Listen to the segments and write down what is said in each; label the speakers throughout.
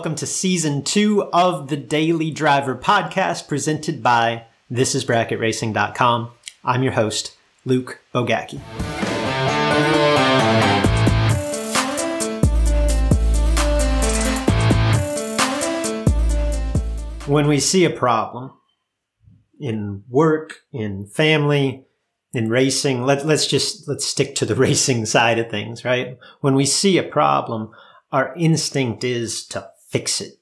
Speaker 1: welcome to season two of the Daily Driver podcast presented by thisisbracketracing.com. I'm your host, Luke Bogacki. When we see a problem in work, in family, in racing, let, let's just, let's stick to the racing side of things, right? When we see a problem, our instinct is to fix it.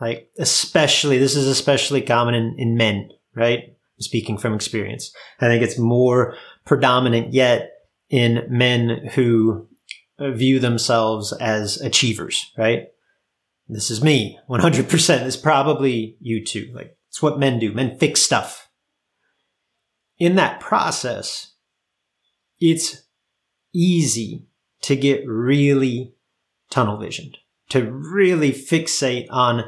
Speaker 1: Like, especially, this is especially common in, in men, right? Speaking from experience. I think it's more predominant yet in men who uh, view themselves as achievers, right? This is me, 100%. This is probably you too. Like, it's what men do. Men fix stuff. In that process, it's easy to get really tunnel visioned, to really fixate on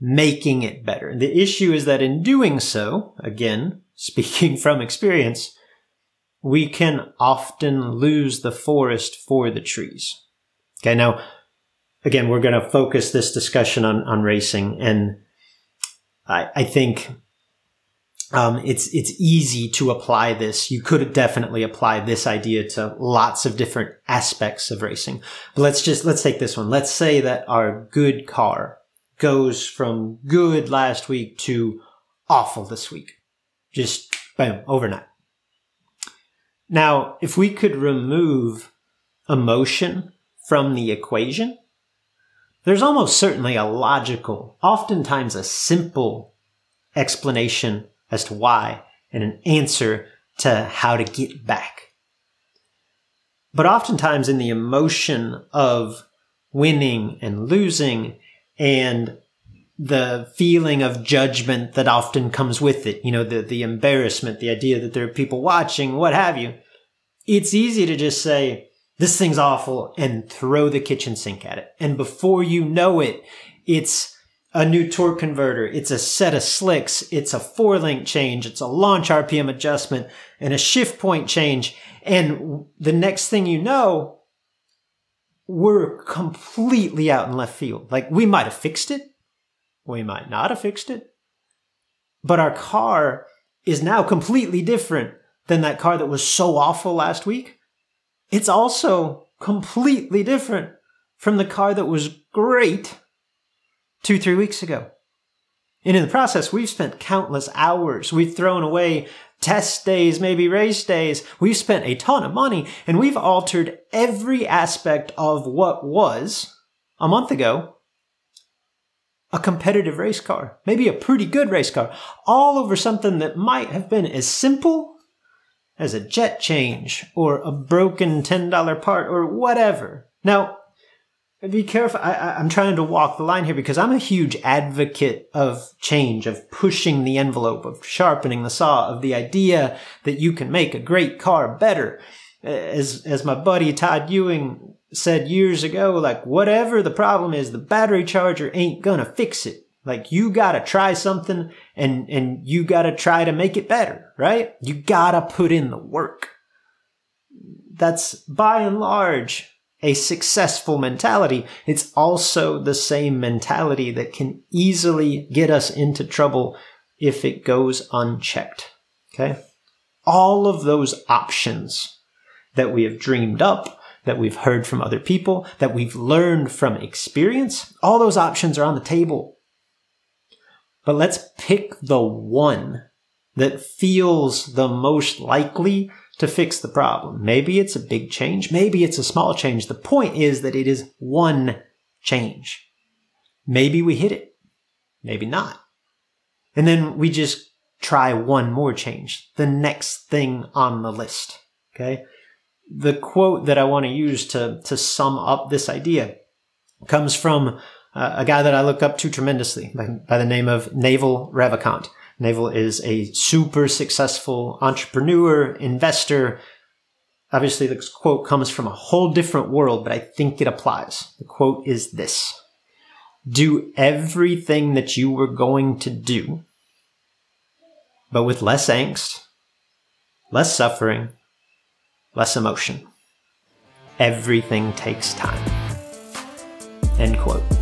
Speaker 1: making it better. The issue is that in doing so, again, speaking from experience, we can often lose the forest for the trees. Okay. Now, again, we're going to focus this discussion on, on racing. And I, I think um, it's it's easy to apply this. You could definitely apply this idea to lots of different aspects of racing. But let's just let's take this one. Let's say that our good car goes from good last week to awful this week. Just boom, overnight. Now, if we could remove emotion from the equation, there's almost certainly a logical, oftentimes a simple explanation as to why and an answer to how to get back. But oftentimes in the emotion of winning and losing and the feeling of judgment that often comes with it, you know, the, the embarrassment, the idea that there are people watching, what have you, it's easy to just say, this thing's awful and throw the kitchen sink at it. And before you know it, it's a new torque converter. It's a set of slicks. It's a four link change. It's a launch RPM adjustment and a shift point change. And the next thing you know, we're completely out in left field. Like we might have fixed it. We might not have fixed it. But our car is now completely different than that car that was so awful last week. It's also completely different from the car that was great two, three weeks ago. And in the process, we've spent countless hours. We've thrown away test days, maybe race days. We've spent a ton of money and we've altered every aspect of what was a month ago a competitive race car, maybe a pretty good race car, all over something that might have been as simple as a jet change or a broken $10 part or whatever. Now, be careful. I, am trying to walk the line here because I'm a huge advocate of change, of pushing the envelope, of sharpening the saw, of the idea that you can make a great car better. As, as my buddy Todd Ewing said years ago, like, whatever the problem is, the battery charger ain't gonna fix it. Like, you gotta try something and, and you gotta try to make it better, right? You gotta put in the work. That's by and large a successful mentality, it's also the same mentality that can easily get us into trouble if it goes unchecked. Okay. All of those options that we have dreamed up, that we've heard from other people, that we've learned from experience, all those options are on the table. But let's pick the one that feels the most likely to fix the problem. Maybe it's a big change. Maybe it's a small change. The point is that it is one change. Maybe we hit it. Maybe not. And then we just try one more change, the next thing on the list. Okay. The quote that I want to use to, to sum up this idea comes from uh, a guy that I look up to tremendously by, by the name of Naval Ravikant. Naval is a super successful entrepreneur, investor. Obviously, this quote comes from a whole different world, but I think it applies. The quote is this Do everything that you were going to do, but with less angst, less suffering, less emotion. Everything takes time. End quote.